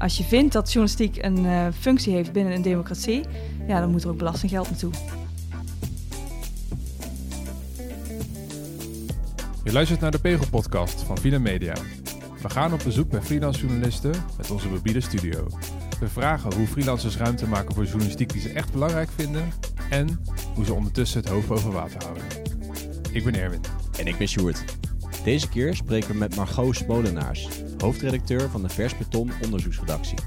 als je vindt dat journalistiek een uh, functie heeft binnen een democratie, ja, dan moet er ook belastinggeld naartoe. Je luistert naar de Pegel-podcast van Vina Media. We gaan op bezoek bij freelance journalisten met onze mobiele studio. We vragen hoe freelancers ruimte maken voor journalistiek die ze echt belangrijk vinden en hoe ze ondertussen het hoofd boven water houden. Ik ben Erwin. En ik ben Sjoerd. Deze keer spreken we met Margot Spolenaars, hoofdredacteur van de Vers Beton onderzoeksredactie.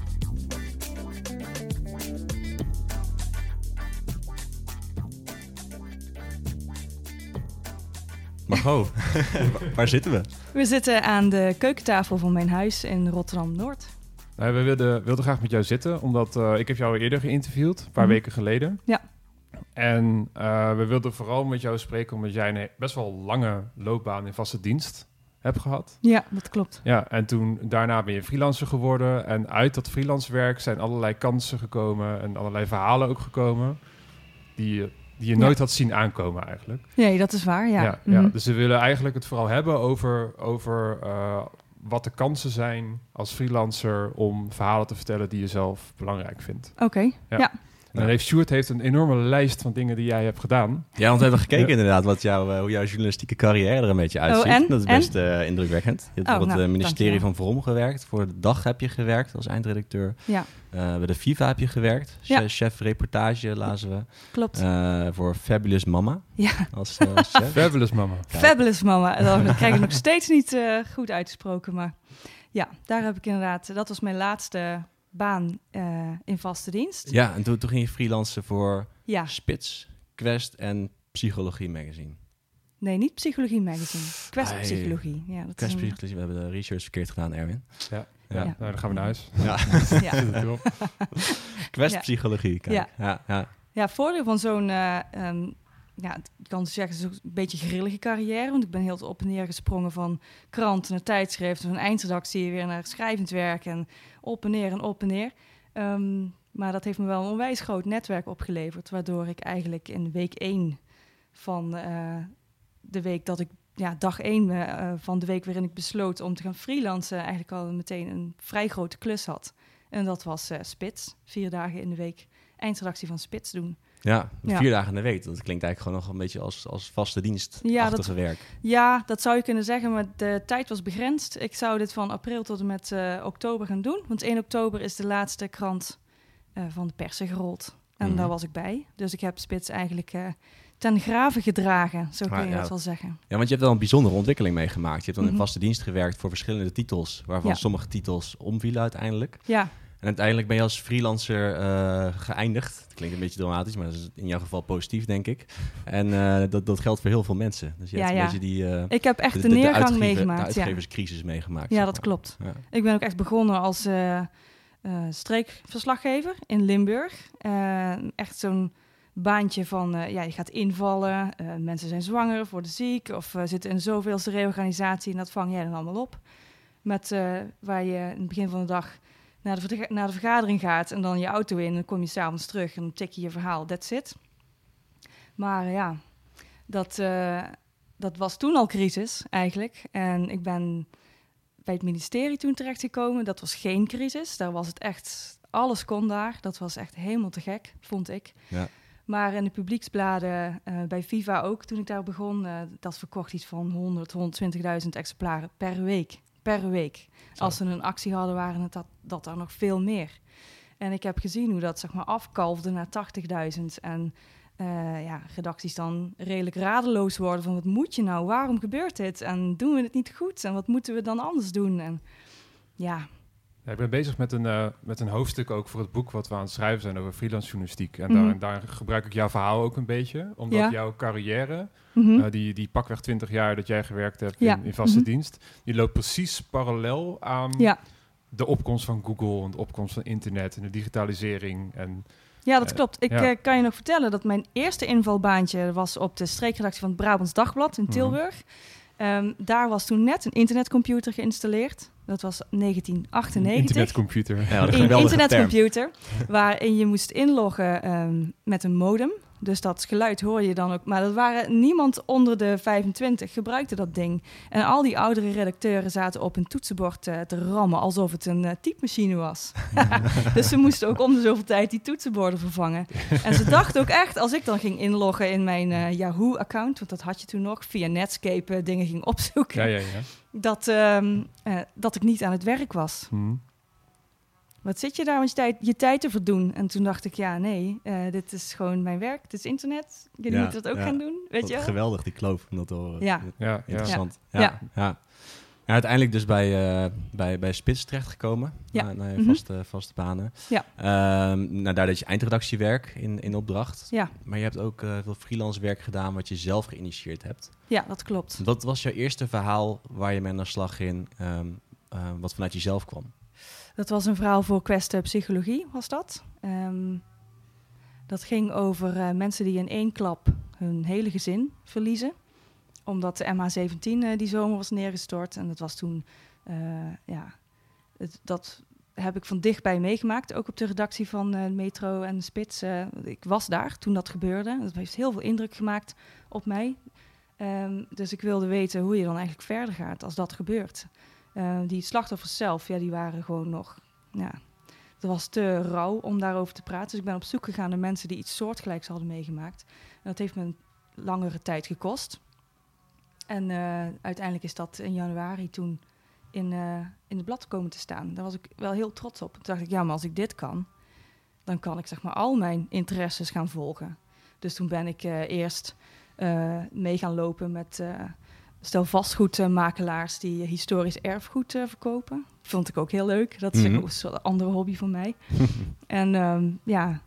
Margot, waar zitten we? We zitten aan de keukentafel van mijn huis in Rotterdam-Noord. we wilden, wilden graag met jou zitten, omdat uh, ik heb jou eerder geïnterviewd, een paar mhm. weken geleden. Ja. En uh, we wilden vooral met jou spreken omdat jij een best wel lange loopbaan in vaste dienst hebt gehad. Ja, dat klopt. Ja, en toen daarna ben je freelancer geworden. En uit dat freelance werk zijn allerlei kansen gekomen en allerlei verhalen ook gekomen. Die je, die je nooit had zien aankomen eigenlijk. Nee, dat is waar, ja. ja, ja. Dus we willen eigenlijk het vooral hebben over, over uh, wat de kansen zijn als freelancer om verhalen te vertellen die je zelf belangrijk vindt. Oké, ja. En dan heeft Sjoerd heeft een enorme lijst van dingen die jij hebt gedaan. Ja, want we hebben gekeken inderdaad wat jouw, uh, hoe jouw journalistieke carrière er een beetje oh, uitziet. en? Dat is best uh, indrukwekkend. Je hebt oh, op het nou, ministerie van Vrom gewerkt. Voor de dag heb je gewerkt als eindredacteur. Ja. Uh, bij de FIFA heb je gewerkt. Ja. Chef reportage lazen we. Klopt. voor Fabulous Mama. Ja. Als chef. Fabulous Mama. Fabulous Mama. Dat krijg ik nog steeds niet goed uitgesproken. Maar ja, daar heb ik inderdaad... Dat was mijn laatste baan uh, in vaste dienst. Ja, en toen, toen ging je freelancen voor ja. Spits, Quest en Psychologie Magazine. Nee, niet Psychologie Magazine. Quest Psychologie. Ja, dat Quest Psychologie. We hebben de research verkeerd gedaan, Erwin. Ja. Ja, ja. Nou, dan gaan we naar huis. Ja. ja. Quest Psychologie. Kijk. Ja. Ja, ja. ja, voordeel van zo'n uh, um, ja, ik kan zeggen, het is een beetje grillige carrière. Want ik ben heel op en neer gesprongen van kranten naar tijdschriften, van eindredactie weer naar schrijvend werk en op en neer en op en neer. Um, maar dat heeft me wel een onwijs groot netwerk opgeleverd, waardoor ik eigenlijk in week één van uh, de week dat ik, ja, dag één uh, van de week waarin ik besloot om te gaan freelancen, eigenlijk al meteen een vrij grote klus had. En dat was uh, Spits, vier dagen in de week eindredactie van Spits doen. Ja, vier dagen in de week. Dat klinkt eigenlijk gewoon nog een beetje als, als vaste dienst ja, dat, werk. Ja, dat zou je kunnen zeggen, maar de tijd was begrensd. Ik zou dit van april tot en met uh, oktober gaan doen. Want 1 oktober is de laatste krant uh, van de persen gerold. En mm daar was ik bij. Dus ik heb Spits eigenlijk uh, ten graven gedragen, zo kun je ja. dat wel zeggen. Ja, want je hebt wel een bijzondere ontwikkeling meegemaakt. Je hebt dan mm -hmm. in vaste dienst gewerkt voor verschillende titels, waarvan sommige titels omvielen uiteindelijk. Ja. En uiteindelijk ben je als freelancer uh, geëindigd. Dat klinkt een beetje dramatisch, maar dat is in jouw geval positief, denk ik. En uh, dat, dat geldt voor heel veel mensen. Dus je ja, hebt ja. een beetje die... Uh, ik heb echt de, de, de neergang de meegemaakt. De uitgeverscrisis ja. meegemaakt. Ja, dat klopt. Ja. Ik ben ook echt begonnen als streekverslaggever in Limburg. echt zo'n baantje van, ja, je gaat invallen. mensen zijn zwanger, worden ziek of zitten in zoveelste reorganisatie. En dat vang jij dan allemaal op. Met waar je in het begin van de dag naar de, naar de vergadering gaat en dan je auto in, dan kom je s'avonds terug en dan tik je je verhaal, that's it. Maar ja, dat, uh, dat was toen al crisis eigenlijk. En ik ben bij het ministerie toen terechtgekomen. Dat was geen crisis. Daar was het echt, alles kon daar. Dat was echt helemaal te gek, vond ik. Ja. Maar in de publieksbladen, uh, bij Viva ook, toen ik daar begon, uh, dat verkocht iets van 100, 120.000 exemplaren per week per week. Als ze een actie hadden, waren het dat, dat er nog veel meer. En ik heb gezien hoe dat zeg maar afkalfde naar 80.000. En uh, ja, redacties dan redelijk radeloos worden van wat moet je nou? Waarom gebeurt dit? En doen we het niet goed? En wat moeten we dan anders doen? En ja, ja, ik ben bezig met een, uh, met een hoofdstuk ook voor het boek wat we aan het schrijven zijn over freelance journalistiek. En mm daar, daar, gebruik ik jouw verhaal ook een beetje, omdat ja. jouw carrière, mm -hmm. uh, die, die pakweg 20 jaar dat jij gewerkt hebt ja. in, in, vaste mm -hmm. dienst, die loopt precies parallel aan de opkomst van Google en de opkomst van internet en de digitalisering. En, ja, dat uh, klopt. Ik kan je nog vertellen dat mijn eerste invalbaantje was op de streekredactie van het Brabants Dagblad in Tilburg. Um, daar was toen net een internetcomputer geïnstalleerd. Dat was 1998. Internetcomputer. Ja, een internetcomputer. waarin je moest inloggen um, met een modem. Dus dat geluid hoor je dan ook. Maar dat waren niemand onder de 25 gebruikte dat ding. En al die oudere redacteuren zaten op een toetsenbord uh, te rammen alsof het een uh, typemachine was. dus ze moesten ook om de zoveel tijd die toetsenborden vervangen. En ze dachten ook echt, als ik dan ging inloggen in mijn uh, Yahoo-account, want dat had je toen nog, via Netscape dingen ging opzoeken, ja, ja, ja. Dat, um, dat ik niet aan het werk was. Hmm. Wat zit je daar om je tijd, je tijd te verdoen? En toen dacht ik, ja, nee, uh, dit is gewoon mijn werk. Dit is internet. Jullie ja, moeten dat ook gaan doen, weet je Geweldig, die kloof om dat te horen. Ja. ja. Interessant. Ja. ja. uiteindelijk dus bij, uh, bij, bij Spits terechtgekomen. Ja. Naar, je mm -hmm. vaste, vaste banen. Ja. Um, nou, daar deed je eindredactiewerk in, in opdracht. Ja. Maar je hebt ook uh, veel freelance werk gedaan wat je zelf geïnitieerd hebt. Ja, dat klopt. Wat was jouw eerste verhaal waar je mee aan de slag ging, um, wat vanuit jezelf kwam? Dat was een verhaal voor Quest Psychologie, was dat. Um, dat ging over uh, mensen die in één klap hun hele gezin verliezen. Omdat de MH17 uh, die zomer was neergestort. En dat was toen, ja, dat heb ik van dichtbij meegemaakt. Ook op de redactie van Metro en Spits. ik was daar toen dat gebeurde. Dat heeft heel veel indruk gemaakt op mij. Um, dus ik wilde weten hoe je dan eigenlijk verder gaat als dat gebeurt. Uh, die slachtoffers zelf, ja, die waren gewoon nog. Ja, het was te rauw om daarover te praten. Dus ik ben op zoek gegaan naar mensen die iets soortgelijks hadden meegemaakt. En dat heeft me een langere tijd gekost. En uh, uiteindelijk is dat in januari toen in, uh, in het blad komen te staan. Daar was ik wel heel trots op. Toen dacht ik, ja, maar als ik dit kan, dan kan ik zeg maar al mijn interesses gaan volgen. Dus toen ben ik eerst mee gaan lopen met stel vastgoedmakelaars die historisch erfgoed uh, verkopen. Vond ik ook heel leuk. Dat is mm -hmm. een andere hobby van mij. en um, ja,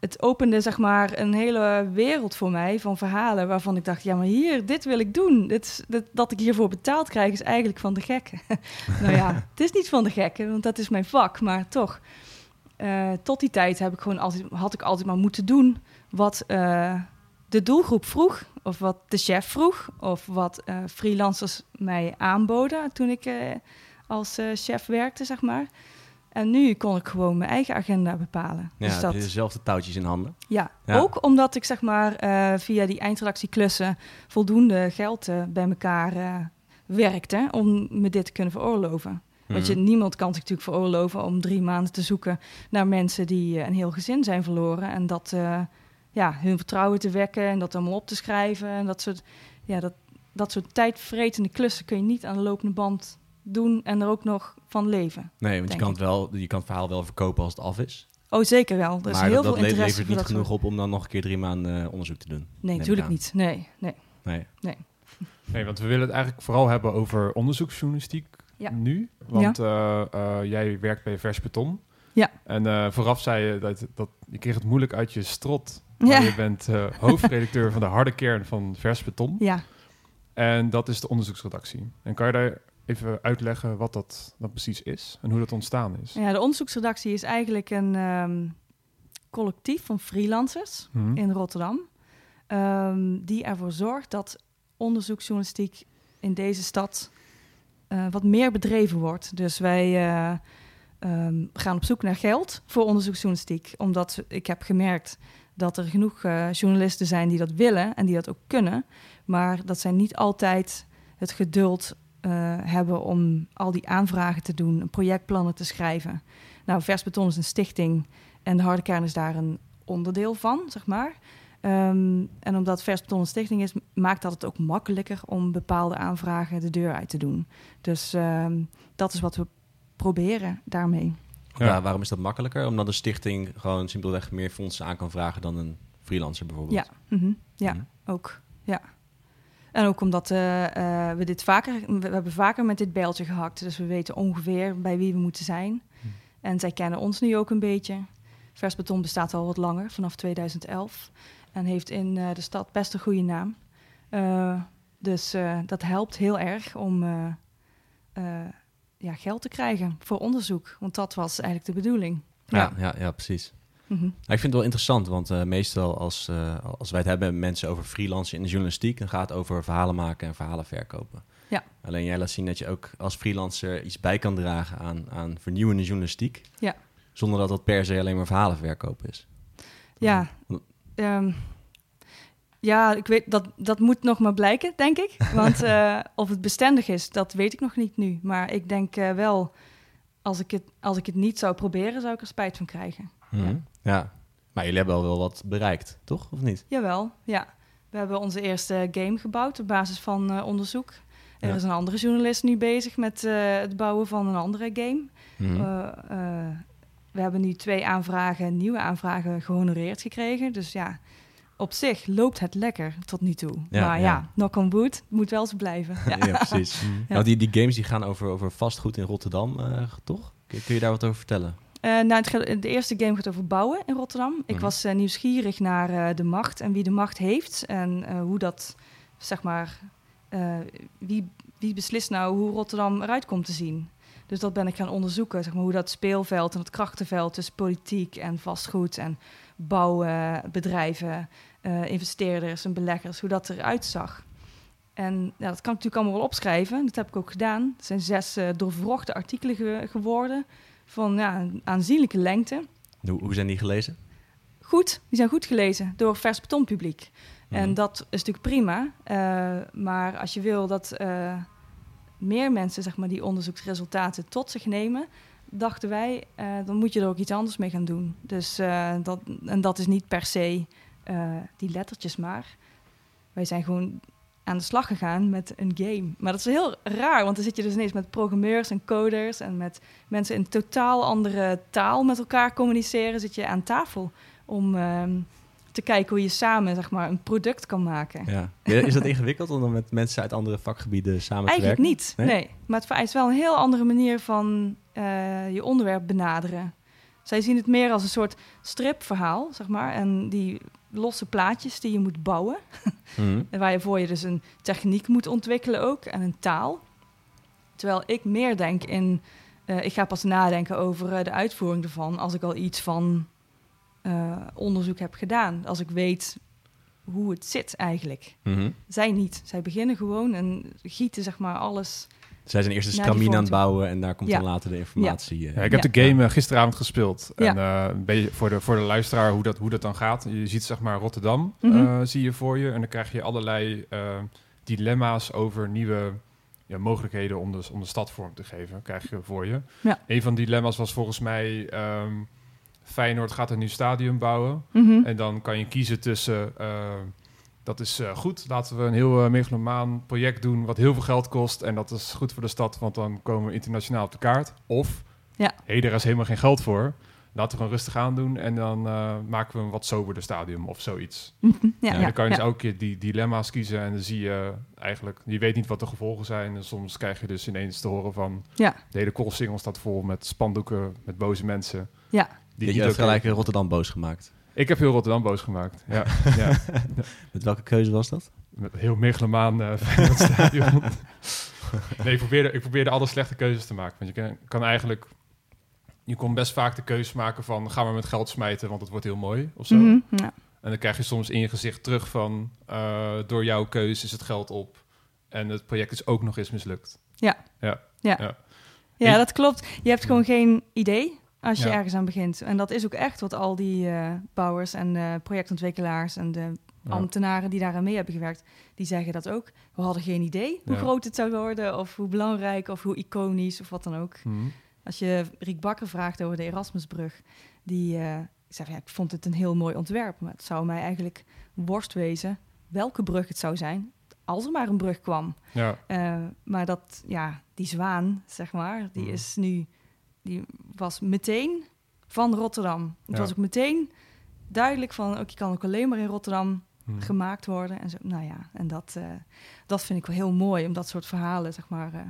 het opende zeg maar een hele wereld voor mij van verhalen waarvan ik dacht, ja, maar hier, dit wil ik doen. Dit, dit dat ik hiervoor betaald krijg is eigenlijk van de gekken. nou ja, het is niet van de gekken, want dat is mijn vak, maar toch. Uh, tot die tijd heb ik gewoon altijd, had ik altijd maar moeten doen wat uh, de doelgroep vroeg, of wat de chef vroeg, of wat uh, freelancers mij aanboden toen ik uh, als uh, chef werkte, zeg maar. En nu kon ik gewoon mijn eigen agenda bepalen. Ja, dus dat, dezelfde touwtjes in handen. Ja, ja, ook omdat ik zeg maar via die eindredactieklussen voldoende geld bij elkaar werkte om me dit te kunnen veroorloven. Want je, mhm. niemand kan zich natuurlijk veroorloven om drie maanden te zoeken naar mensen die een heel gezin zijn verloren. En dat ja, hun vertrouwen te wekken en dat allemaal op te schrijven. En dat soort, ja, dat, dat soort tijdvretende klussen kun je niet aan de lopende band doen en er ook nog van leven. Nee, want je kan, het wel, je kan het verhaal wel verkopen als het af is. Oh, zeker wel. Er is maar heel dat, veel dat levert niet genoeg op om dan nog een keer drie maanden uh, onderzoek te doen. Nee, natuurlijk niet. Nee, nee. Nee. nee. Nee, want we willen het eigenlijk vooral hebben over onderzoeksjournalistiek ja. nu. Want ja. uh, uh, jij werkt bij Vers Beton. Ja. En vooraf zei je dat, dat je kreeg het moeilijk uit je strot ja. Je bent uh, hoofdredacteur van de harde kern van Vers Beton. Ja. En dat is de onderzoeksredactie. En kan je daar even uitleggen wat dat, dat precies is en hoe dat ontstaan is? Ja, de onderzoeksredactie is eigenlijk een um, collectief van freelancers hmm. in Rotterdam. Um, die ervoor zorgt dat onderzoeksjournalistiek in deze stad uh, wat meer bedreven wordt. Dus wij um, gaan op zoek naar geld voor onderzoeksjournalistiek. Omdat ik heb gemerkt dat er genoeg uh, journalisten zijn die dat willen en die dat ook kunnen. Maar dat zij niet altijd het geduld uh, hebben om al die aanvragen te doen, projectplannen te schrijven. Nou, Vers Beton is een stichting en de harde kern is daar een onderdeel van, zeg maar. Um, en omdat Vers Beton een stichting is, maakt dat het ook makkelijker om bepaalde aanvragen de deur uit te doen. Dus um, dat is wat we proberen daarmee. Ja. waarom is dat makkelijker? Omdat een stichting gewoon simpelweg meer fondsen aan kan vragen dan een freelancer bijvoorbeeld. Ja, mm ja mhm. ook. Ja. En ook omdat uh, uh, we dit vaker, we hebben vaker met dit bijltje gehakt, dus we weten ongeveer bij wie we moeten zijn. Mhm. En zij kennen ons nu ook een beetje. Vers Beton bestaat al wat langer, vanaf 2011. En heeft in uh, de stad best een goede naam. dus dat helpt heel erg om ja, geld te krijgen voor onderzoek. Want dat was eigenlijk de bedoeling. Ja, ja, ja, precies. Mm ik vind het wel interessant, want uh, meestal als, uh, als wij het hebben met mensen over freelancen in de journalistiek, dan gaat het over verhalen maken en verhalen verkopen. Ja. Alleen jij laat zien dat je ook als freelancer iets bij kan dragen aan, aan vernieuwende journalistiek. Ja. Zonder dat dat per se alleen maar verhalen verkopen is. Ja, Um, ja, ik weet, dat, dat moet nog maar blijken, denk ik. Want uh, of het bestendig is, dat weet ik nog niet nu. Maar ik denk uh, wel, als ik, het, als ik het niet zou proberen, zou ik er spijt van krijgen. Mm -hmm. ja. ja. maar jullie hebben al wel wat bereikt, toch? Of niet? Jawel, ja. We hebben onze eerste game gebouwd op basis van uh, onderzoek. Er ja. is een andere journalist nu bezig met het bouwen van een andere game. Mm -hmm. we hebben nu twee aanvragen, nieuwe aanvragen gehonoreerd gekregen. Dus ja, op zich loopt het lekker tot nu toe. Ja, maar ja, ja knock on wood, moet wel zo blijven. Ja, ja precies. Nou, die, die games die gaan over, over vastgoed in Rotterdam, uh, toch? Kun, kun, je daar wat over vertellen? Uh, nou, het, de eerste game gaat over bouwen in Rotterdam. Ik mm. was uh, nieuwsgierig naar de macht en wie de macht heeft. En hoe dat, zeg maar, wie, wie beslist nou hoe Rotterdam eruit komt te zien. Dus dat ben ik gaan onderzoeken, zeg maar, hoe dat speelveld en het krachtenveld tussen politiek en vastgoed en bouwbedrijven uh, investeerders en beleggers, hoe dat eruit zag. En ja, dat kan ik natuurlijk allemaal wel opschrijven. Dat heb ik ook gedaan. Het zijn zes uh, doorvrochte artikelen geworden van ja, een aanzienlijke lengte. Hoe, hoe, zijn die gelezen? Goed, die zijn goed gelezen door vers betonpubliek. En mhm. dat is natuurlijk prima. Uh, maar als je wil dat meer mensen zeg maar, die onderzoeksresultaten tot zich nemen, dachten wij, dan moet je er ook iets anders mee gaan doen. Dus, dat, en dat is niet per se uh, die lettertjes maar. Wij zijn gewoon aan de slag gegaan met een game. Maar dat is heel raar, want dan zit je dus ineens met programmeurs en coders en met mensen in totaal andere taal met elkaar communiceren. Zit je aan tafel om uh, te kijken hoe je samen zeg maar, een product kan maken. Ja. Is dat ingewikkeld om dan met mensen uit andere vakgebieden samen te werken? Eigenlijk niet, nee? Maar het vereist wel een heel andere manier van uh, je onderwerp benaderen. Zij zien het meer als een soort stripverhaal, zeg maar. En die losse plaatjes die je moet bouwen. Mm. waar je voor je dus een techniek moet ontwikkelen ook en een taal. Terwijl ik meer denk in, uh, ik ga pas nadenken over uh, de uitvoering ervan als ik al iets van uh, onderzoek heb gedaan. Als ik weet hoe het zit eigenlijk. Mm -hmm. Zij niet. Zij beginnen gewoon en gieten zeg maar alles zij zijn eerst een stramine aan het bouwen en daar komt dan later de informatie. Ja. ja ik heb de game gisteravond gespeeld. En uh, een beetje voor de, voor de luisteraar hoe dat, hoe dat dan gaat. Je ziet zeg maar Rotterdam mm -hmm. uh, zie je voor je. En dan krijg je allerlei uh, dilemma's over nieuwe ja, mogelijkheden om de, om de stad vorm te geven. Krijg je voor je. Ja. Een van die dilemma's was volgens mij... Um, Feyenoord gaat een nieuw stadion bouwen. Mm -hmm. En dan kan je kiezen tussen dat is uh, goed. Laten we een heel uh, megalomaan project doen wat heel veel geld kost. En dat is goed voor de stad, want dan komen we internationaal op de kaart. Of, ja. hey, daar is helemaal geen geld voor. Laten we gewoon rustig aan doen en dan uh, maken we een wat soberder stadium of zoiets. Ja, en dan kan je dus elke keer die dilemma's kiezen en dan zie je eigenlijk, je weet niet wat de gevolgen zijn. En soms krijg je dus ineens te horen van, de hele koolsingel staat vol met spandoeken, met boze mensen. Ja. Die je hebt gelijk in Rotterdam boos gemaakt. Ik heb heel Rotterdam boos gemaakt. Ja, ja. Met welke keuze was dat? Met heel megalomaan uh, stadion. nee, ik probeerde, ik probeerde alle slechte keuzes te maken. Want je kan, kan eigenlijk... Je kon best vaak de keuze maken van... ga maar met geld smijten, want het wordt heel mooi. Of zo. Mm -hmm, ja. En dan krijg je soms in je gezicht terug van... Uh, door jouw keuze is het geld op. En het project is ook nog eens mislukt. Ja. Ja. Ja, ja. ja dat klopt. Je hebt gewoon geen idee als je ergens aan begint. En dat is ook echt wat al die uh, bouwers en uh, projectontwikkelaars en de ambtenaren die daaraan mee hebben gewerkt, die zeggen dat ook. We hadden geen idee hoe groot het zou worden, of hoe belangrijk, of hoe iconisch, of wat dan ook. Mhm. Als je Riek Bakker vraagt over de Erasmusbrug, die uh, zegt, ja, ik vond het een heel mooi ontwerp, maar het zou mij eigenlijk worst wezen welke brug het zou zijn, als er maar een brug kwam. Ja. maar dat, ja, die zwaan, zeg maar, die mhm. is nu die was meteen van Rotterdam. Het was ook meteen duidelijk van, ook je kan ook alleen maar in Rotterdam hmm. gemaakt worden. En zo, nou ja, en dat, uh, dat vind ik wel heel mooi om dat soort verhalen, zeg maar, uh,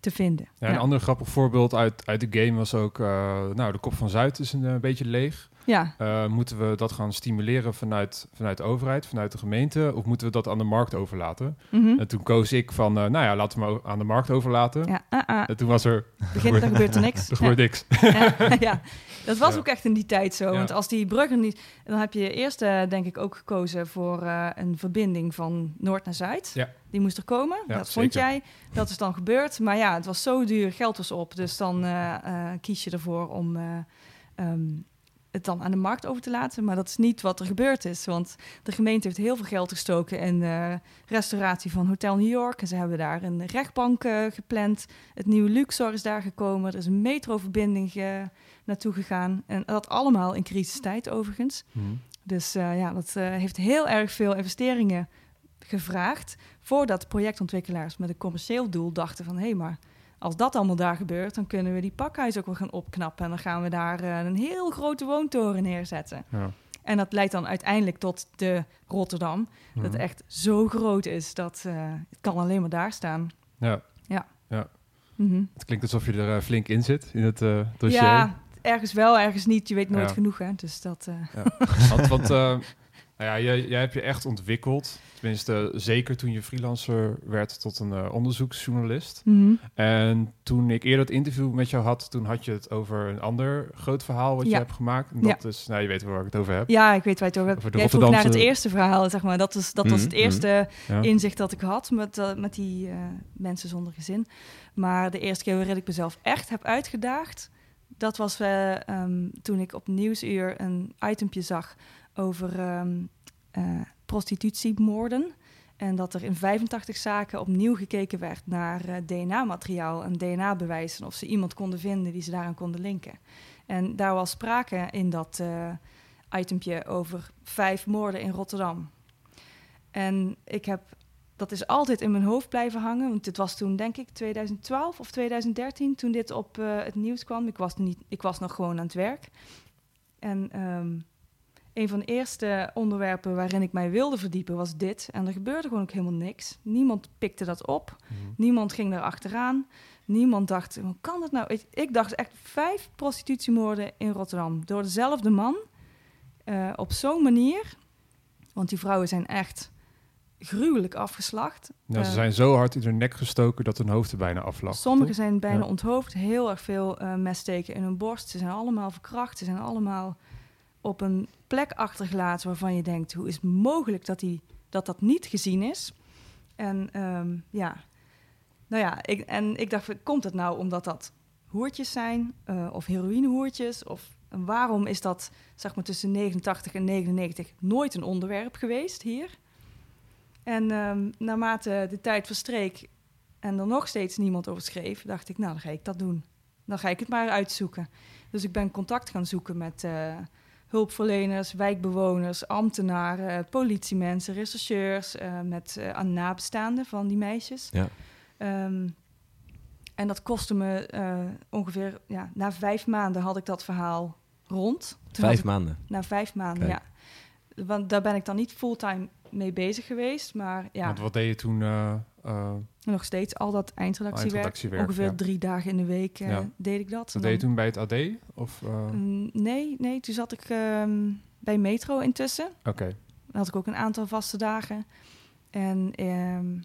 te vinden. Ja, een ander grappig voorbeeld uit, uit de game was ook, uh, nou, de kop van Zuid is een, beetje leeg. Ja. Uh, moeten we dat gaan stimuleren vanuit, vanuit de overheid, vanuit de gemeente? Of moeten we dat aan de markt overlaten? Mm -hmm. En toen koos ik van, uh, nou ja, laten we hem aan de markt overlaten. Ja, uh, uh. En toen was er... Begint, dan gebeurt er niks. er gebeurt niks. ja, dat was ook echt in die tijd zo. Want als die bruggen niet... Dan heb je eerst, uh, denk ik, ook gekozen voor een verbinding van Noord naar Zuid. Ja. Die moest er komen. dat vond jij. Dat is dan gebeurd. Maar ja, het was zo duur. Geld was op. Dus dan kies je ervoor om... Um, het dan aan de markt over te laten. Maar dat is niet wat er gebeurd is. Want de gemeente heeft heel veel geld gestoken in uh, restauratie van Hotel New York. En ze hebben daar een rechtbank uh, gepland. Het nieuwe Luxor is daar gekomen. Er is een metroverbinding naartoe gegaan. En dat allemaal in crisistijd overigens. Mhm. Dus ja, dat heeft heel erg veel investeringen gevraagd. Voordat projectontwikkelaars met een commercieel doel dachten van... hé, hey, maar als dat allemaal daar gebeurt, dan kunnen we die pakhuis ook wel gaan opknappen. En dan gaan we daar uh, een heel grote woontoren neerzetten. Ja. En dat leidt dan uiteindelijk tot de Rotterdam. Dat mhm. echt zo groot is dat uh, het kan alleen maar daar staan. Ja. Ja. ja. Mm Het klinkt alsof je er uh, flink in zit in het dossier. Ja, ergens wel, ergens niet. Je weet nooit genoeg, hè. Dus dat... Ja. want, want nou ja, jij, jij hebt je echt ontwikkeld. Tenminste, zeker toen je freelancer werd tot een uh, onderzoeksjournalist. Mhm. En toen ik eerder het interview met jou had, toen had je het over een ander groot verhaal wat je hebt gemaakt. En dat is, nou, je weet waar ik het over heb. Ja, ik weet waar je het over hebt. Over de Jij vroeg naar het eerste verhaal, zeg maar. Dat, is, dat was mhm, het mhm. eerste inzicht dat ik had met, uh, met die uh, mensen zonder gezin. Maar de eerste keer waarin ik mezelf echt heb uitgedaagd, dat was um, toen ik op Nieuwsuur een itempje zag over um, uh, prostitutiemoorden. En dat er in 85 zaken opnieuw gekeken werd naar uh, DNA-materiaal en DNA-bewijs. En of ze iemand konden vinden die ze daaraan konden linken. En daar was sprake in dat uh, itempje over vijf moorden in Rotterdam. En ik heb, dat is altijd in mijn hoofd blijven hangen. Want dit was toen, denk ik, 2012 of 2013 toen dit op het nieuws kwam. Ik was, niet, ik was nog gewoon aan het werk. En um, een van de eerste onderwerpen waarin ik mij wilde verdiepen was dit. En er gebeurde gewoon ook helemaal niks. Niemand pikte dat op. Mhm. Niemand ging daar achteraan. Niemand dacht, hoe kan dat nou? Ik, dacht echt vijf prostitutiemoorden in Rotterdam. Door dezelfde man. Uh, op zo'n manier. Want die vrouwen zijn echt gruwelijk afgeslacht. Ze zijn zo hard in hun nek gestoken dat hun hoofd er bijna aflag. Sommigen zijn bijna onthoofd. Heel erg veel uh, messteken in hun borst. Ze zijn allemaal verkracht. Ze zijn allemaal op een plek achtergelaten waarvan je denkt: hoe is het mogelijk dat, die, dat dat niet gezien is? En ehm, ja, nou ja, ik, en ik dacht: komt het nou omdat dat hoertjes zijn uh, of heroïnehoertjes? Of waarom is dat zeg maar tussen 89 en 99 nooit een onderwerp geweest hier? En um, naarmate de tijd verstreek en er nog steeds niemand over schreef, dacht ik: nou, dan ga ik dat doen. Dan ga ik het maar uitzoeken. Dus ik ben contact gaan zoeken met. Uh, hulpverleners, wijkbewoners, ambtenaren, politiemensen, rechercheurs, uh, met uh, aan nabestaanden van die meisjes. Ja. Um, en dat kostte me uh, ongeveer, ja, na vijf maanden had ik dat verhaal rond. vijf maanden? Na vijf maanden, ja. Want daar ben ik dan niet fulltime mee bezig geweest, maar ja. Want wat deed je toen? Nog steeds al dat eindredactiewerk. Ongeveer drie dagen in de week uh, deed ik dat. Dat deed je toen bij het AD? Of, uh... nee, nee, toen zat ik um, bij Metro intussen. Oké. Dan had ik ook een aantal vaste dagen. En um,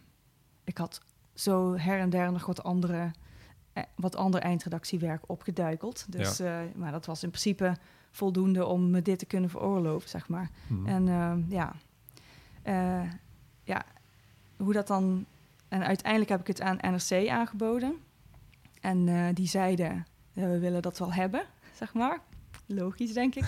ik had zo her en der nog wat andere, eh, wat ander eindredactiewerk opgeduikeld. Dus, ja. maar dat was in principe voldoende om me dit te kunnen veroorloven, zeg maar. Hmm. En uh, ja, ja, hoe dat dan en uiteindelijk heb ik het aan NRC aangeboden. En uh, die zeiden, we willen dat wel hebben, zeg maar. Logisch, denk ik.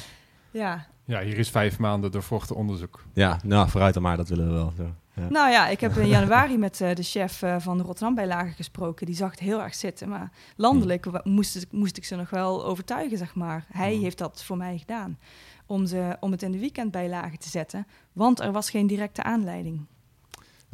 ja. Ja, hier is vijf maanden doorvochten onderzoek. Ja, nou, vooruit dan maar, dat willen we wel. Zo. Ja. Nou ja, ik heb in januari met uh, de chef uh, van de Rotterdam bijlagen gesproken. Die zag het heel erg zitten. Maar landelijk moest, moest ik ze nog wel overtuigen, zeg maar. Hij hmm. heeft dat voor mij gedaan. Om, ze, om het in de weekendbijlagen te zetten. Want er was geen directe aanleiding.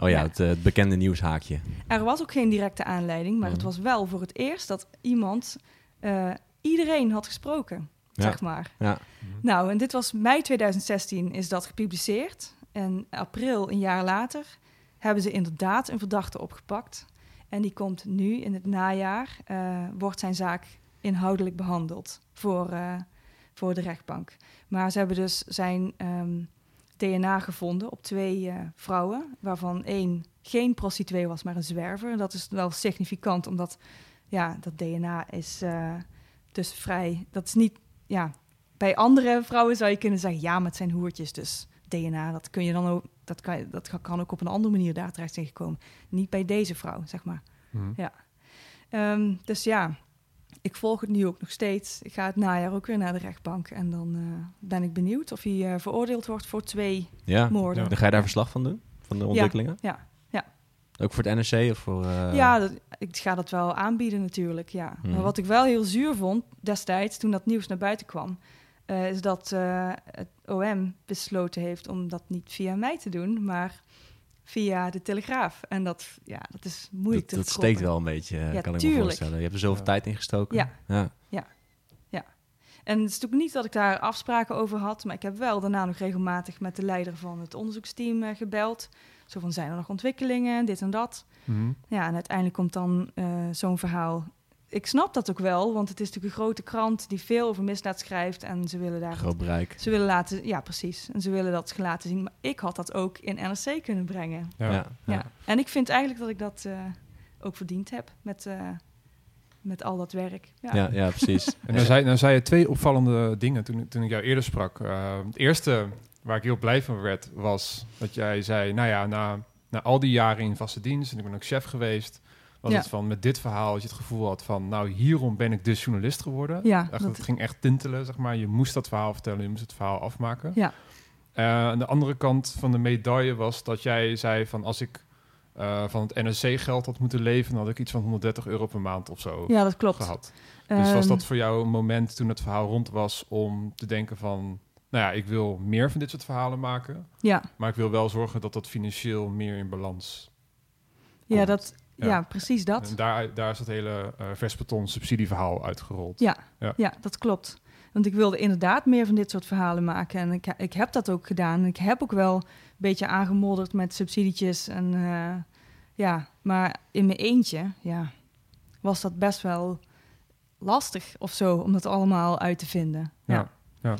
Oh ja, Het, uh, het, bekende nieuwshaakje. Er was ook geen directe aanleiding, maar het mhm. was wel voor het eerst dat iemand uh, iedereen had gesproken, zeg maar. Ja. Nou, en dit was mei 2016 is dat gepubliceerd. En april, een jaar later, hebben ze inderdaad een verdachte opgepakt. En die komt nu in het najaar, uh, wordt zijn zaak inhoudelijk behandeld voor, voor de rechtbank. Maar ze hebben dus zijn um, DNA gevonden op twee uh, vrouwen, waarvan één geen prostituee was, maar een zwerver. En dat is wel significant, omdat ja, dat DNA is uh, dus vrij. Dat is niet, ja, bij andere vrouwen zou je kunnen zeggen, ja, maar het zijn hoertjes, dus DNA, dat kun je dan ook, dat kan, dat kan ook op een andere manier daar terecht zijn gekomen. Niet bij deze vrouw, zeg maar. Mhm. Ja. Um, dus ja, ik volg het nu ook nog steeds. Ik ga het najaar ook weer naar de rechtbank. En dan ben ik benieuwd of hij veroordeeld wordt voor twee ja. moorden. Dan ga je daar verslag van doen? Van de ontwikkelingen? Ja, ja. Ook voor het NRC of voor... Ja, dat, ik ga dat wel aanbieden natuurlijk, ja. Maar mhm. wat ik wel heel zuur vond destijds, toen dat nieuws naar buiten kwam... is dat het OM besloten heeft om dat niet via mij te doen, maar via de Telegraaf. En dat, ja, dat is moeilijk dat, te Dat steekt wel een beetje, ja, kan ik me voorstellen. Je hebt er zoveel tijd in gestoken. Ja. ja. ja. ja. En het is natuurlijk niet dat ik daar afspraken over had, maar ik heb wel daarna nog regelmatig met de leider van het onderzoeksteam uh, gebeld. Zo van, zijn er nog ontwikkelingen, dit en dat. Mm Ja, en uiteindelijk komt dan uh, zo'n verhaal ik snap dat ook wel, want het is natuurlijk een grote krant die veel over misdaad schrijft en ze willen daar groot bereik. Ze willen laten, ja, precies. En ze willen dat laten zien. Maar ik had dat ook in NRC kunnen brengen. Ja. ja. En ik vind eigenlijk dat ik dat uh, ook verdiend heb met, uh, met al dat werk. Ja, ja, ja precies. en dan zei, dan zei je twee opvallende dingen toen, toen ik jou eerder sprak. Uh, het eerste waar ik heel blij van werd, was dat jij zei: Nou ja, na, na al die jaren in vaste dienst en ik ben ook chef geweest was het van met dit verhaal, als je het gevoel had van, nou, hierom ben ik dus journalist geworden. Ja, echt, dat... Het ging echt tintelen, zeg maar. Je moest dat verhaal vertellen, je moest het verhaal afmaken. Ja. Uh, aan de andere kant van de medaille was dat jij zei van, als ik uh, van het NSC-geld had moeten leven, dan had ik iets van 130 euro per maand of zo ja, dat klopt. gehad. Dus was dat ehm, voor jou een moment toen het verhaal rond was om te denken van, nou ja, ik wil meer van dit soort verhalen maken. Ja. Maar ik wil wel zorgen dat dat financieel meer in balans Ja, dat ja, precies dat. En daar, daar is het hele uh, versbeton subsidieverhaal uitgerold. Ja, ja, ja. dat klopt. Want ik wilde inderdaad meer van dit soort verhalen maken. En ik, ik heb dat ook gedaan. Ik heb ook wel een beetje aangemodderd met subsidietjes. En, uh, ja, maar in mijn eentje ja, was dat best wel lastig of zo om dat allemaal uit te vinden. Ja, ja.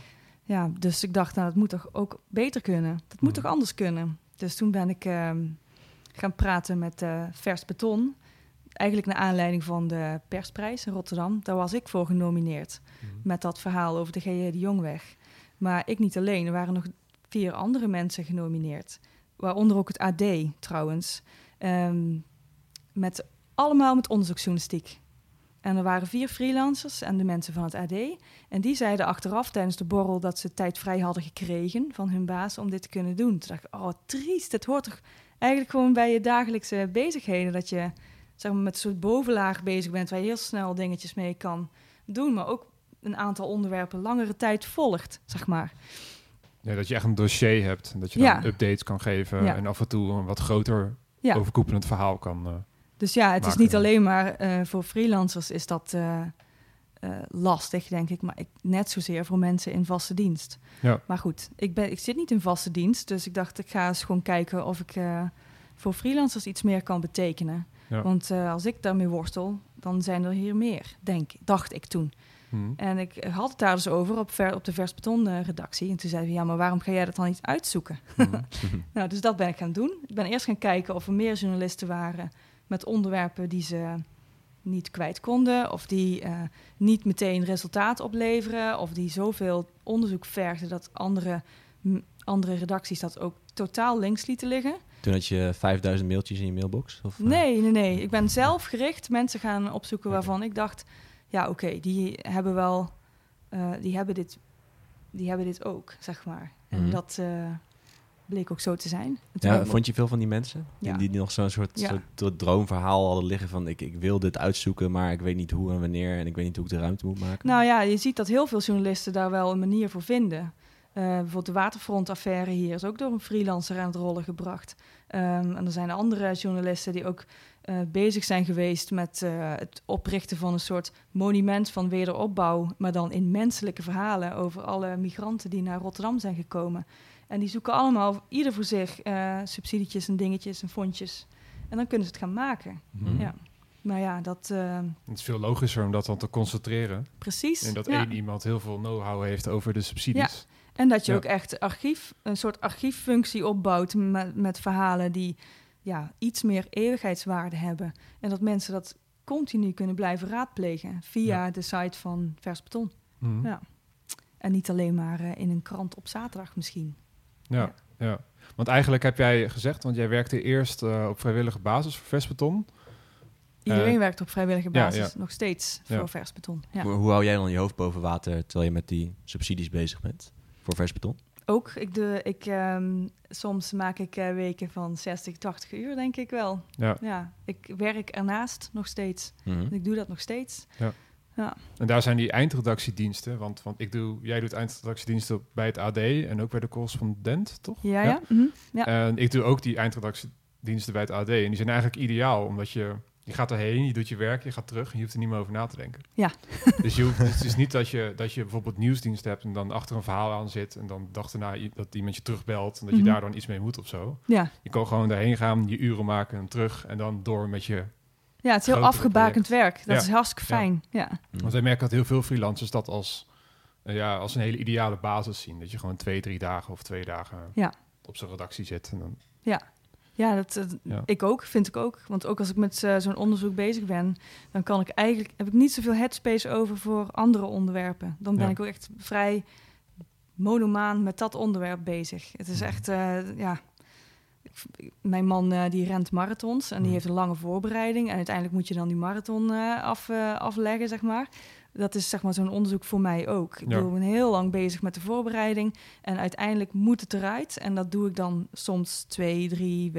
ja. dus ik dacht, nou, dat moet toch ook beter kunnen. Dat moet mhm. toch anders kunnen. Dus toen ben ik... Uh, gaan praten met uh, Vers Beton. Eigenlijk naar aanleiding van de persprijs in Rotterdam. Daar was ik voor genomineerd. Mhm. Met dat verhaal over de G.J. de Jongweg. Maar ik niet alleen. Er waren nog vier andere mensen genomineerd. Waaronder ook het AD trouwens. Um, met allemaal met onderzoeksjournalistiek. En er waren vier freelancers en de mensen van het AD. En die zeiden achteraf tijdens de borrel dat ze tijd vrij hadden gekregen van hun baas om dit te kunnen doen. Toen dacht ik, oh triest, het hoort toch eigenlijk gewoon bij je dagelijkse bezigheden. Dat je zeg maar, met een soort bovenlaag bezig bent waar je heel snel dingetjes mee kan doen. Maar ook een aantal onderwerpen langere tijd volgt, zeg maar. Ja, dat je echt een dossier hebt. Dat je dan updates kan geven en af en toe een wat groter overkoepelend verhaal kan. Uh, dus ja, het is niet alleen maar uh, voor freelancers is dat uh, uh, lastig, denk ik. Maar ik, net zozeer voor mensen in vaste dienst. Ja. Maar goed, ik, ben, ik zit niet in vaste dienst. Dus ik dacht, ik ga eens gewoon kijken of ik uh, voor freelancers iets meer kan betekenen. Ja. Want uh, als ik daarmee worstel, dan zijn er hier meer, denk, dacht ik toen. Hmm. En ik had het daar dus over op, ver, op de Vers Beton redactie. En toen zei hij, ja, maar waarom ga jij dat dan niet uitzoeken? Hmm. nou, dus dat ben ik gaan doen. Ik ben eerst gaan kijken of er meer journalisten waren met onderwerpen die ze niet kwijt konden, of die uh, niet meteen resultaat opleveren, of die zoveel onderzoek vergden dat andere, andere redacties dat ook totaal links lieten liggen. Toen had je 5000 mailtjes in je mailbox? Of, uh... Nee, nee, nee. Ik ben zelf gericht mensen gaan opzoeken waarvan ik dacht, ja, oké, die hebben wel, uh, die hebben dit, die hebben dit ook, zeg maar. En mm dat bleek ook zo te zijn. Ja, vond je veel van die mensen? Die, die nog zo'n soort, soort, droomverhaal hadden liggen van... Ik, ik wil dit uitzoeken, maar ik weet niet hoe en wanneer... en ik weet niet hoe ik de ruimte moet maken? Nou ja, je ziet dat heel veel journalisten daar wel een manier voor vinden. Uh, bijvoorbeeld de waterfrontaffaire hier is ook door een freelancer aan het rollen gebracht. Um, en er zijn andere journalisten die ook uh, bezig zijn geweest met uh, het oprichten van een soort monument van wederopbouw, maar dan in menselijke verhalen over alle migranten die naar Rotterdam zijn gekomen. En die zoeken allemaal, ieder voor zich, uh, subsidietjes en dingetjes en fondjes. En dan kunnen ze het gaan maken. Mm. Ja. Maar ja, dat... Uh, het is veel logischer om dat dan te concentreren. Precies. En dat één iemand heel veel know-how heeft over de subsidies. Ja. En dat je ook echt archief, een soort archieffunctie opbouwt met, met verhalen die ja, iets meer eeuwigheidswaarde hebben. En dat mensen dat continu kunnen blijven raadplegen via de site van Vers Beton. Mm. Ja. En niet alleen maar uh, in een krant op zaterdag misschien. Ja, ja, Want eigenlijk heb jij gezegd, want jij werkte eerst uh, op vrijwillige basis voor Vesbeton. Iedereen werkt op vrijwillige basis, nog steeds, voor vers beton. Hoe, hoe hou jij dan je hoofd boven water terwijl je met die subsidies bezig bent voor vers beton? Ook, ik doe, ik, um, soms maak ik uh, weken van 60, 80 uur, denk ik wel. Ja. ja ik werk ernaast nog steeds. Mm Ik doe dat nog steeds. Ja. En daar zijn die eindredactiediensten, want, want ik doe, jij doet eindredactiediensten bij het AD en ook bij de correspondent, toch? Ja, ja. ja. Mm ja. En ik doe ook die eindredactiediensten bij het AD. En die zijn eigenlijk ideaal, omdat je je gaat erheen, je doet je werk, je gaat terug en je hoeft er niet meer over na te denken. Ja. Dus je hoeft, het is niet dat je, dat je bijvoorbeeld nieuwsdienst hebt en dan achter een verhaal aan zit en dan dacht erna dat iemand je terugbelt en dat je mhm. daar dan iets mee moet of zo. Ja. Je kan gewoon daarheen gaan, je uren maken en terug en dan door met je. Ja, het is heel afgebakend werk. Dat is hartstikke fijn. Ja. ja. Want wij merken dat heel veel freelancers dat als, uh, ja, als een hele ideale basis zien. Dat je gewoon twee, drie dagen of twee dagen ja. op zijn redactie zit. En dan... Ja, ja, dat, ik ook, vind ik ook. Want ook als ik met uh, zo'n onderzoek bezig ben, dan kan ik eigenlijk heb ik niet zoveel headspace over voor andere onderwerpen. Dan ben ik ook echt vrij monomaan met dat onderwerp bezig. Het is mhm. echt, uh, ja. Mijn man uh, die rent marathons en die mhm. heeft een lange voorbereiding. En uiteindelijk moet je dan die marathon af, afleggen, zeg maar dat is zeg maar zo'n onderzoek voor mij ook. Ik ben heel lang bezig met de voorbereiding en uiteindelijk moet het eruit. En dat doe ik dan soms twee, drie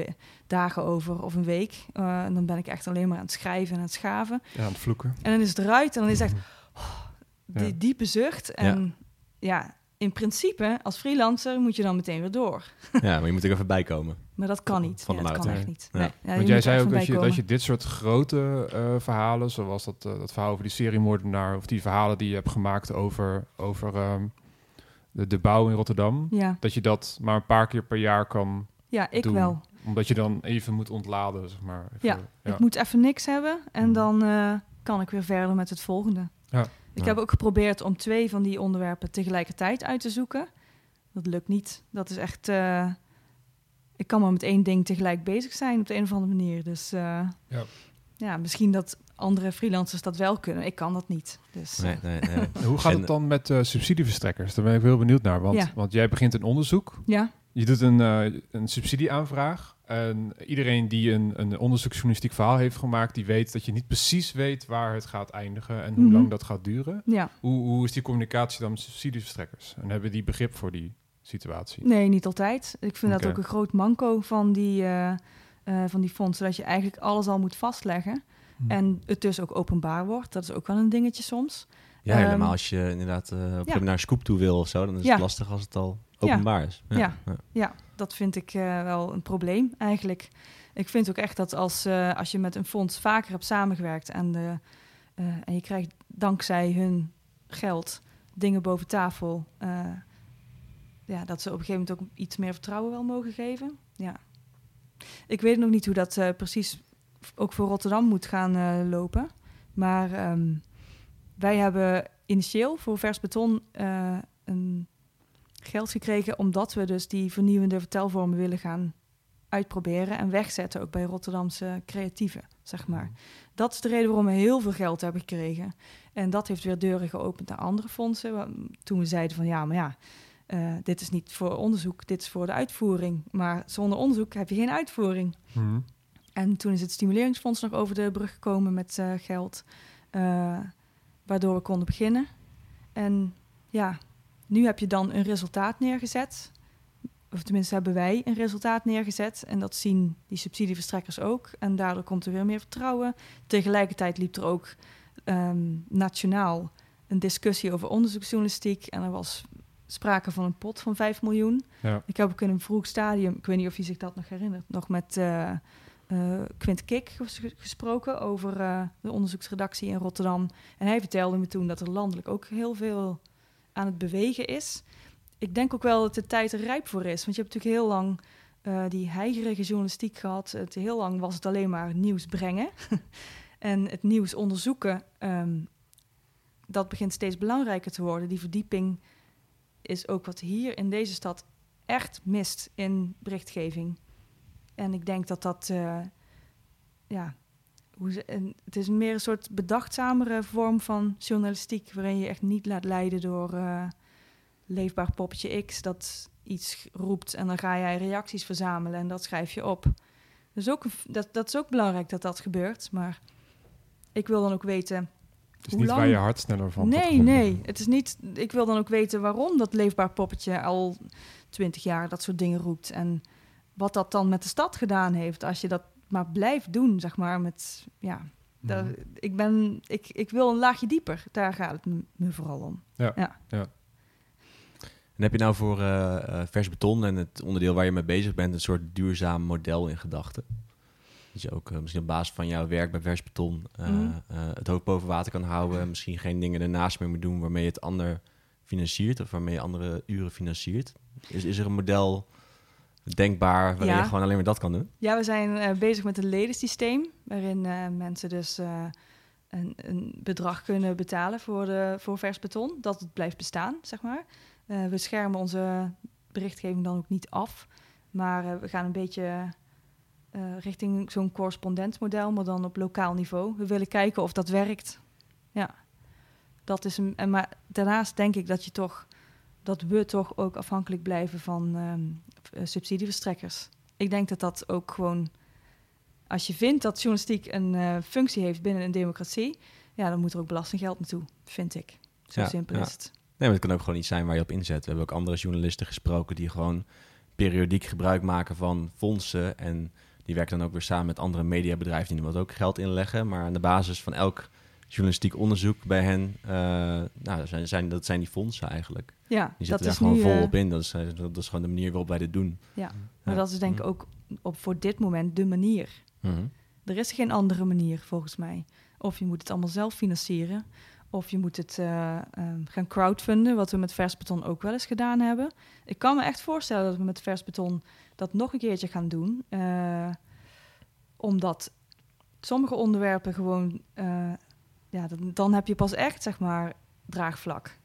dagen over of een week. En dan ben ik echt alleen maar aan het schrijven en aan het schaven. Ja, aan het vloeken. En dan is het eruit en dan is het echt oh, die diepe zucht. En ja, in principe, als freelancer moet je dan meteen weer door. ja, maar je moet er even bij komen. Maar dat kan niet. Van de ja, dat kan echt niet. Nee. Want jij zei ook dat je, dat je dit soort grote uh, verhalen, zoals dat, uh, dat verhaal over die seriemoordenaar, of die verhalen die je hebt gemaakt over, over um, de, de bouw in Rotterdam, ja. dat je dat maar een paar keer per jaar kan Ja, ik doen. wel. Omdat je dan even moet ontladen, zeg maar. Even, ja, ja, ik moet even niks hebben en mm. dan uh, kan ik weer verder met het volgende. Ja. Ik heb ook geprobeerd om twee van die onderwerpen tegelijkertijd uit te zoeken. Dat lukt niet. Dat is echt. Ik kan maar met één ding tegelijk bezig zijn op de een of andere manier. Dus uh, ja. ja, misschien dat andere freelancers dat wel kunnen. Ik kan dat niet. Dus, nee, nee, nee. Hoe gaat het dan met uh, subsidieverstrekkers? Daar ben ik heel benieuwd naar. Want, ja. want jij begint een onderzoek. Ja. Je doet een, een subsidieaanvraag. En iedereen die een, een onderzoeksjournalistiek verhaal heeft gemaakt, die weet dat je niet precies weet waar het gaat eindigen en hoe mhm. lang dat gaat duren. Ja. Hoe, hoe is die communicatie dan met subsidieverstrekkers? En hebben die begrip voor die situatie? Nee, niet altijd. Ik vind dat ook een groot manco van die, uh, uh, van die fondsen, dat je eigenlijk alles al moet vastleggen. Mhm. En het dus ook openbaar wordt. Dat is ook wel een dingetje soms. Ja, helemaal ehm, als je inderdaad uh, op ja. naar Scoop toe wil of zo, dan is het lastig als het al openbaar is. Ja, ja. dat vind ik uh, wel een probleem eigenlijk. Ik vind ook echt dat als, uh, als je met een fonds vaker hebt samengewerkt en, de, uh, en je krijgt dankzij hun geld dingen boven tafel, ja, dat ze op een gegeven moment ook iets meer vertrouwen wel mogen geven. Ja. Ik weet nog niet hoe dat precies ook voor Rotterdam moet gaan lopen. Maar um, wij hebben initieel voor vers beton een geld gekregen omdat we dus die vernieuwende vertelvormen willen gaan uitproberen en wegzetten, ook bij Rotterdamse creatieven, zeg maar. Mhm. Dat is de reden waarom we heel veel geld hebben gekregen. En dat heeft weer deuren geopend naar andere fondsen. Toen we zeiden van ja, maar ja, uh, dit is niet voor onderzoek, dit is voor de uitvoering. Maar zonder onderzoek heb je geen uitvoering. Mm. En toen is het stimuleringsfonds nog over de brug gekomen met uh, geld, uh, waardoor we konden beginnen. En ja, nu heb je dan een resultaat neergezet. Of tenminste hebben wij een resultaat neergezet. En dat zien die subsidieverstrekkers ook. En daardoor komt er weer meer vertrouwen. Tegelijkertijd liep er ook um, nationaal een discussie over onderzoeksjournalistiek. En er was sprake van een pot van 5 miljoen. Ja. Ik heb ook in een vroeg stadium, ik weet niet of je zich dat nog herinnert, nog met uh, uh, Quint Kik gesproken over uh, de onderzoeksredactie in Rotterdam. En hij vertelde me toen dat er landelijk ook heel veel aan het bewegen is. Ik denk ook wel dat de tijd er rijp voor is. Want je hebt natuurlijk heel lang die heigerige journalistiek gehad. Het, heel lang was het alleen maar nieuws brengen. en het nieuws onderzoeken, um, dat begint steeds belangrijker te worden. Die verdieping is ook wat hier in deze stad echt mist in berichtgeving. En ik denk dat dat, uh, ja, hoe het is meer een soort bedachtzamere vorm van journalistiek, waarin je echt niet laat leiden door uh, leefbaar poppetje X dat iets roept en dan ga jij reacties verzamelen en dat schrijf je op. Dus ook, dat, dat is ook belangrijk dat dat gebeurt, maar ik wil dan ook weten. Het is niet lang... waar je hart sneller van. Nee, nee. Het is niet. Ik wil dan ook weten waarom dat leefbaar poppetje al twintig jaar dat soort dingen roept. En wat dat dan met de stad gedaan heeft. Als je dat maar blijft doen, zeg maar. Met ja. Mhm. ik, ben, ik, ik wil een laagje dieper. Daar gaat het me, vooral om. Ja. ja. ja. En heb je nou voor uh, vers beton en het onderdeel waar je mee bezig bent, een soort duurzaam model in gedachten? Dat je ook uh, misschien op basis van jouw werk bij vers beton mm. het hoofd boven water kan houden. Misschien geen dingen ernaast meer moet doen waarmee je het ander financiert of waarmee je andere uren financiert. Is, is er een model denkbaar waarin je gewoon alleen maar dat kan doen? Ja, we zijn bezig met een ledensysteem waarin mensen dus een, een, bedrag kunnen betalen voor, de, voor vers beton. Dat het blijft bestaan, zeg maar. We schermen onze berichtgeving dan ook niet af. Maar we gaan een beetje uh, richting zo'n correspondentmodel, maar dan op lokaal niveau. We willen kijken of dat werkt. Ja, dat is een. En maar daarnaast denk ik dat je toch dat we toch ook afhankelijk blijven van um, subsidieverstrekkers. Ik denk dat dat ook gewoon. Als je vindt dat journalistiek een functie heeft binnen een democratie, ja, dan moet er ook belastinggeld naartoe, vind ik. Zo simpel is het. Nee, maar het kan ook gewoon niet zijn waar je op inzet. We hebben ook andere journalisten gesproken die gewoon periodiek gebruik maken van fondsen. En die werken dan ook weer samen met andere mediabedrijven die er wat ook geld inleggen. Maar aan de basis van elk journalistiek onderzoek bij hen, uh, nou, zijn, zijn, dat zijn die fondsen eigenlijk. Ja, die zitten daar gewoon nu, volop uh, in. Dat is, dat is gewoon de manier waarop wij dit doen. Ja, maar dat is denk ik ook op, voor dit moment de manier. Mhm. Er is geen andere manier volgens mij. Of je moet het allemaal zelf financieren. Of je moet het uh, gaan crowdfunden, wat we met versbeton ook wel eens gedaan hebben. Ik kan me echt voorstellen dat we met versbeton dat nog een keertje gaan doen. Uh, omdat sommige onderwerpen gewoon, uh, ja, dan, dan, heb je pas echt, zeg maar, draagvlak.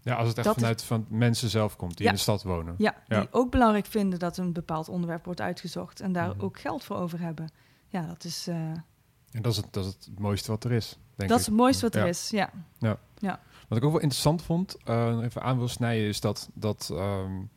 Ja, als het echt vanuit van mensen zelf komt die in de stad wonen. Ja, die ook belangrijk vinden dat een bepaald onderwerp wordt uitgezocht en daar mhm. ook geld voor over hebben. Ja, dat is. En dat is, het, dat is het mooiste wat er is. Denk dat is het mooiste wat er is, ja. ja. ja. Wat ik ook wel interessant vond, uh, even aan wil snijden, is dat, dat um,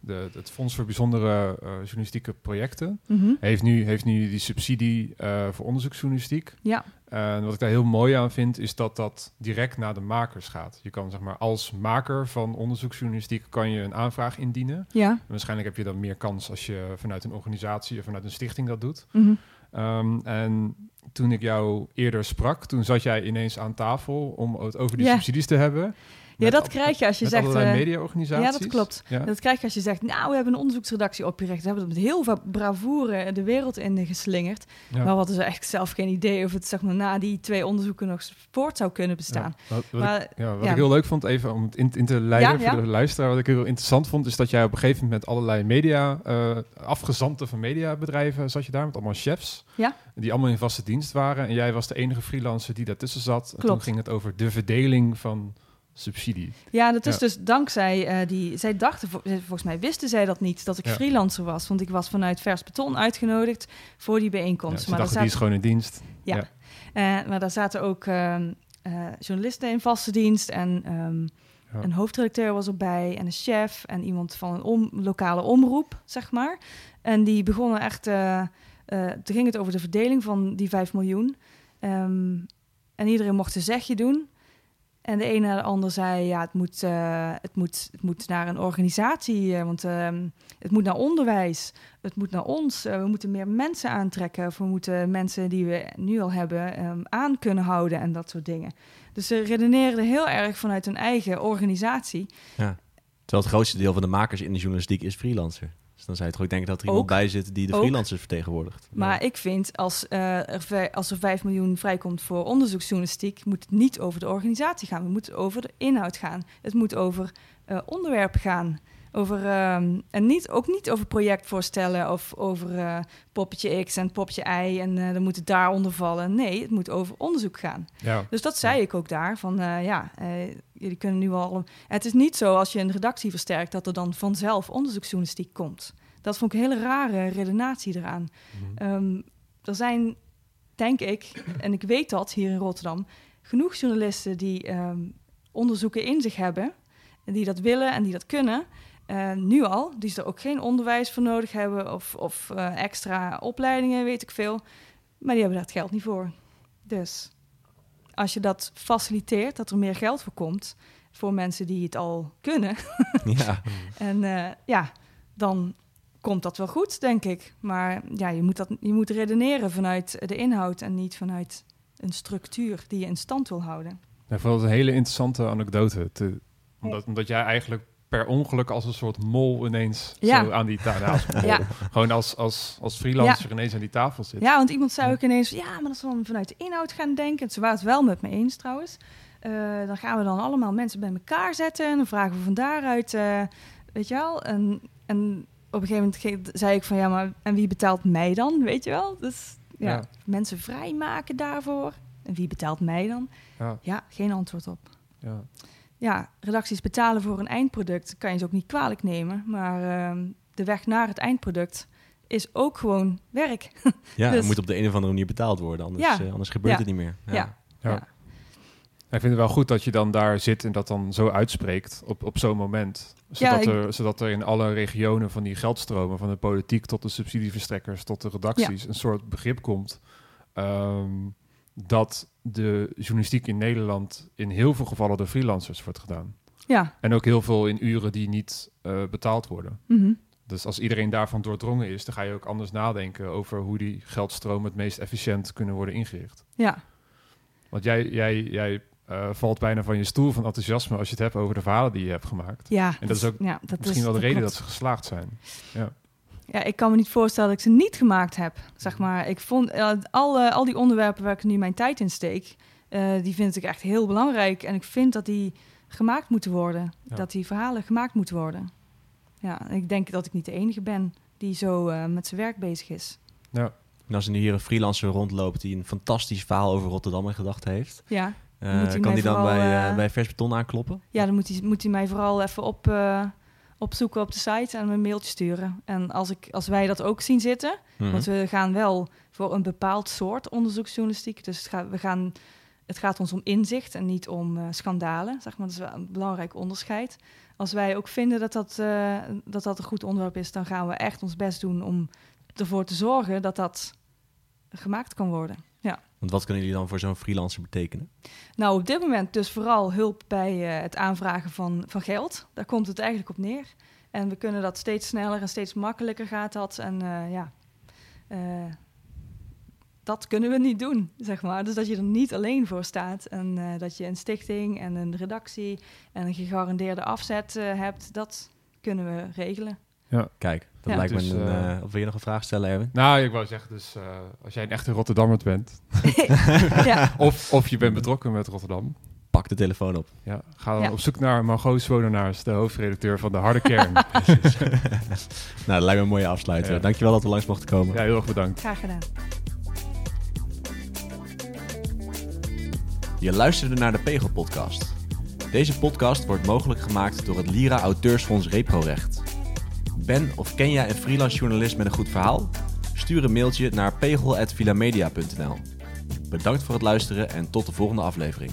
de, het Fonds voor Bijzondere uh, Journalistieke Projecten mhm. heeft, nu, heeft nu die subsidie uh, voor onderzoeksjournalistiek. Ja. En wat ik daar heel mooi aan vind, is dat dat direct naar de makers gaat. Je kan zeg maar als maker van onderzoeksjournalistiek kan je een aanvraag indienen. Ja. waarschijnlijk heb je dan meer kans als je vanuit een organisatie of vanuit een stichting dat doet. Mm um, en toen ik jou eerder sprak, toen zat jij ineens aan tafel om het over die subsidies te hebben. Ja, dat krijg je als je zegt... Uh, mediaorganisaties. Ja, dat klopt. Dat krijg je als je zegt... nou, we hebben een onderzoeksredactie opgericht. We hebben dat met heel veel bravoure de wereld in geslingerd. Maar we hadden ze eigenlijk zelf geen idee... of het zeg maar, na die twee onderzoeken nog voort zou kunnen bestaan. wat, maar, ik, ja, wat ik heel leuk vond, even om het in, in te leiden voor de luisteraar... wat ik heel interessant vond, is dat jij op een gegeven moment... met allerlei media, uh, afgezanten van mediabedrijven zat je daar... met allemaal chefs. Ja. Die allemaal in vaste dienst waren. En jij was de enige freelancer die daartussen zat. En toen ging het over de verdeling van subsidie. Ja, dat is dus dankzij uh, die... Zij dachten, volgens mij wisten zij dat niet, dat ik freelancer was. Want ik was vanuit Vers Beton uitgenodigd voor die bijeenkomst. Ja, maar dachten, die is gewoon in dienst. Ja, uh, maar daar zaten ook uh, journalisten in vaste dienst en... Um, een hoofdredacteur was erbij en een chef en iemand van een om, lokale omroep, zeg maar. En die begonnen echt... Toen ging het over de verdeling van die 5 miljoen. Um, en iedereen mocht een zegje doen. En de een naar de ander zei, ja, het moet, uh, het moet, het moet naar een organisatie, uh, want uh, het moet naar onderwijs, het moet naar ons. Eh, we moeten meer mensen aantrekken, of we moeten mensen die we nu al hebben um, aan kunnen houden en dat soort dingen. Dus ze redeneerden heel erg vanuit hun eigen organisatie. Ja. Terwijl het grootste deel van de makers in de journalistiek is freelancer. Dan zou je toch ook denken dat er iemand bij zit die de freelancers vertegenwoordigt. Maar ik vind, als, uh, er, als er 5 miljoen vrijkomt voor onderzoeksjournalistiek, moet het niet over de organisatie gaan. We moeten over de inhoud gaan. Het moet over uh, onderwerpen gaan. Over, uh, en niet, ook niet over projectvoorstellen of over uh, poppetje X en poppetje Y en uh, dan moet het daaronder vallen. Nee, het moet over onderzoek gaan. Ja. Dus dat zei ik ook daar. Van ja, jullie kunnen nu al. Het is niet zo als je een redactie versterkt dat er dan vanzelf onderzoeksjournalistiek komt. Dat vond ik een hele rare redenatie eraan. Mm um, er zijn, denk ik, en ik weet dat hier in Rotterdam, genoeg journalisten die um, onderzoeken in zich hebben. En die dat willen en die dat kunnen. Uh, nu al, die er ook geen onderwijs voor nodig hebben of, of uh, extra opleidingen, weet ik veel. Maar die hebben daar het geld niet voor. Dus als je dat faciliteert, dat er meer geld voor komt voor mensen die het al kunnen. ja. en uh, ja, dan komt dat wel goed, denk ik. Maar ja, je moet, dat, je moet redeneren vanuit de inhoud en niet vanuit een structuur die je in stand wil houden. Ja, vond het een hele interessante anekdote. Te, omdat, omdat jij eigenlijk per ongeluk als een soort mol ineens ja. zo aan die tafel. ja. Gewoon als, als, als freelancer ineens aan die tafel zit. Ja, want iemand zei ook ineens, ja, maar dat is dan vanuit de inhoud gaan denken. Ze waren het wel met me eens trouwens. Uh, dan gaan we dan allemaal mensen bij elkaar zetten en dan vragen we van daaruit, uh, weet je wel. En, en op een gegeven moment zei ik van, ja, maar en wie betaalt mij dan, weet je wel? Dus ja, ja. mensen vrijmaken daarvoor. En wie betaalt mij dan? Ja, ja geen antwoord op. Ja ja, redacties betalen voor een eindproduct, kan je ze ook niet kwalijk nemen. Maar uh, de weg naar het eindproduct is ook gewoon werk. Ja, dus, het moet op de een of andere manier betaald worden, anders, ja. uh, anders gebeurt ja. het niet meer. Ja. ja. Ik vind het wel goed dat je dan daar zit en dat dan zo uitspreekt op, op zo'n moment. Zodat, ik... er, zodat er in alle regionen van die geldstromen, van de politiek tot de subsidieverstrekkers tot de redacties, een soort begrip komt. Um, dat de journalistiek in Nederland in heel veel gevallen door freelancers wordt gedaan. Ja. En ook heel veel in uren die niet uh, betaald worden. Mhm. Dus als iedereen daarvan doordrongen is, dan ga je ook anders nadenken over hoe die geldstromen het meest efficiënt kunnen worden ingericht. Ja. Want jij, jij, jij uh, valt bijna van je stoel van enthousiasme als je het hebt over de verhalen die je hebt gemaakt. Ja. En dat is ook ja, dat misschien wel de reden dat ze geslaagd zijn. Ja ja, ik kan me niet voorstellen dat ik ze niet gemaakt heb. Zeg maar, ik vond uh, al, al die onderwerpen waar ik nu mijn tijd in steek, uh, die vind ik echt heel belangrijk. En ik vind dat die gemaakt moeten worden. Dat die verhalen gemaakt moeten worden. Ja, ik denk dat ik niet de enige ben die zo uh, met zijn werk bezig is. Ja. En als er nu hier een freelancer rondloopt die een fantastisch verhaal over Rotterdam in gedachten heeft, ja, kan die dan bij, bij Vers Beton aankloppen? Ja, dan moet hij, moet hij mij vooral even op opzoeken op de site en een mailtje sturen. En als, ik, als wij dat ook zien zitten, mhm. want we gaan wel voor een bepaald soort onderzoeksjournalistiek. Dus het gaat, we gaan, het gaat ons om inzicht en niet om uh, schandalen. Zeg maar. Dat is wel een belangrijk onderscheid. Als wij ook vinden dat dat, uh, dat dat een goed onderwerp is, dan gaan we echt ons best doen om ervoor te zorgen dat dat gemaakt kan worden. Ja. Want wat kunnen jullie dan voor zo'n freelancer betekenen? Nou, op dit moment dus vooral hulp bij uh, het aanvragen van, van geld. Daar komt het eigenlijk op neer. En we kunnen dat steeds sneller en steeds makkelijker gaat dat. En uh, ja, uh, dat kunnen we niet doen, zeg maar. Dus dat je er niet alleen voor staat. En dat je een stichting en een redactie en een gegarandeerde afzet hebt, dat kunnen we regelen. Ja. Kijk, dat lijkt me dus, een... Uh, of wil je nog een vraag stellen, Erwin? Nou, ik wou zeggen, dus uh, als jij een echte Rotterdammer bent... ja. of, of je bent betrokken met Rotterdam... Pak de telefoon op. Ja, ga dan op zoek naar Margot Swonenaars, de hoofdredacteur van De Harde Kern. nou, dat lijkt me een mooie afsluiter. Ja. Dankjewel dat we langs mochten komen. Ja, heel erg bedankt. Graag gedaan. Je luisterde naar de Pegel podcast. Deze podcast wordt mogelijk gemaakt door het Lira Auteursfonds Reprorecht. Ben of ken jij een freelance journalist met een goed verhaal? Stuur een mailtje naar pegel.vilamedia.nl. Bedankt voor het luisteren en tot de volgende aflevering.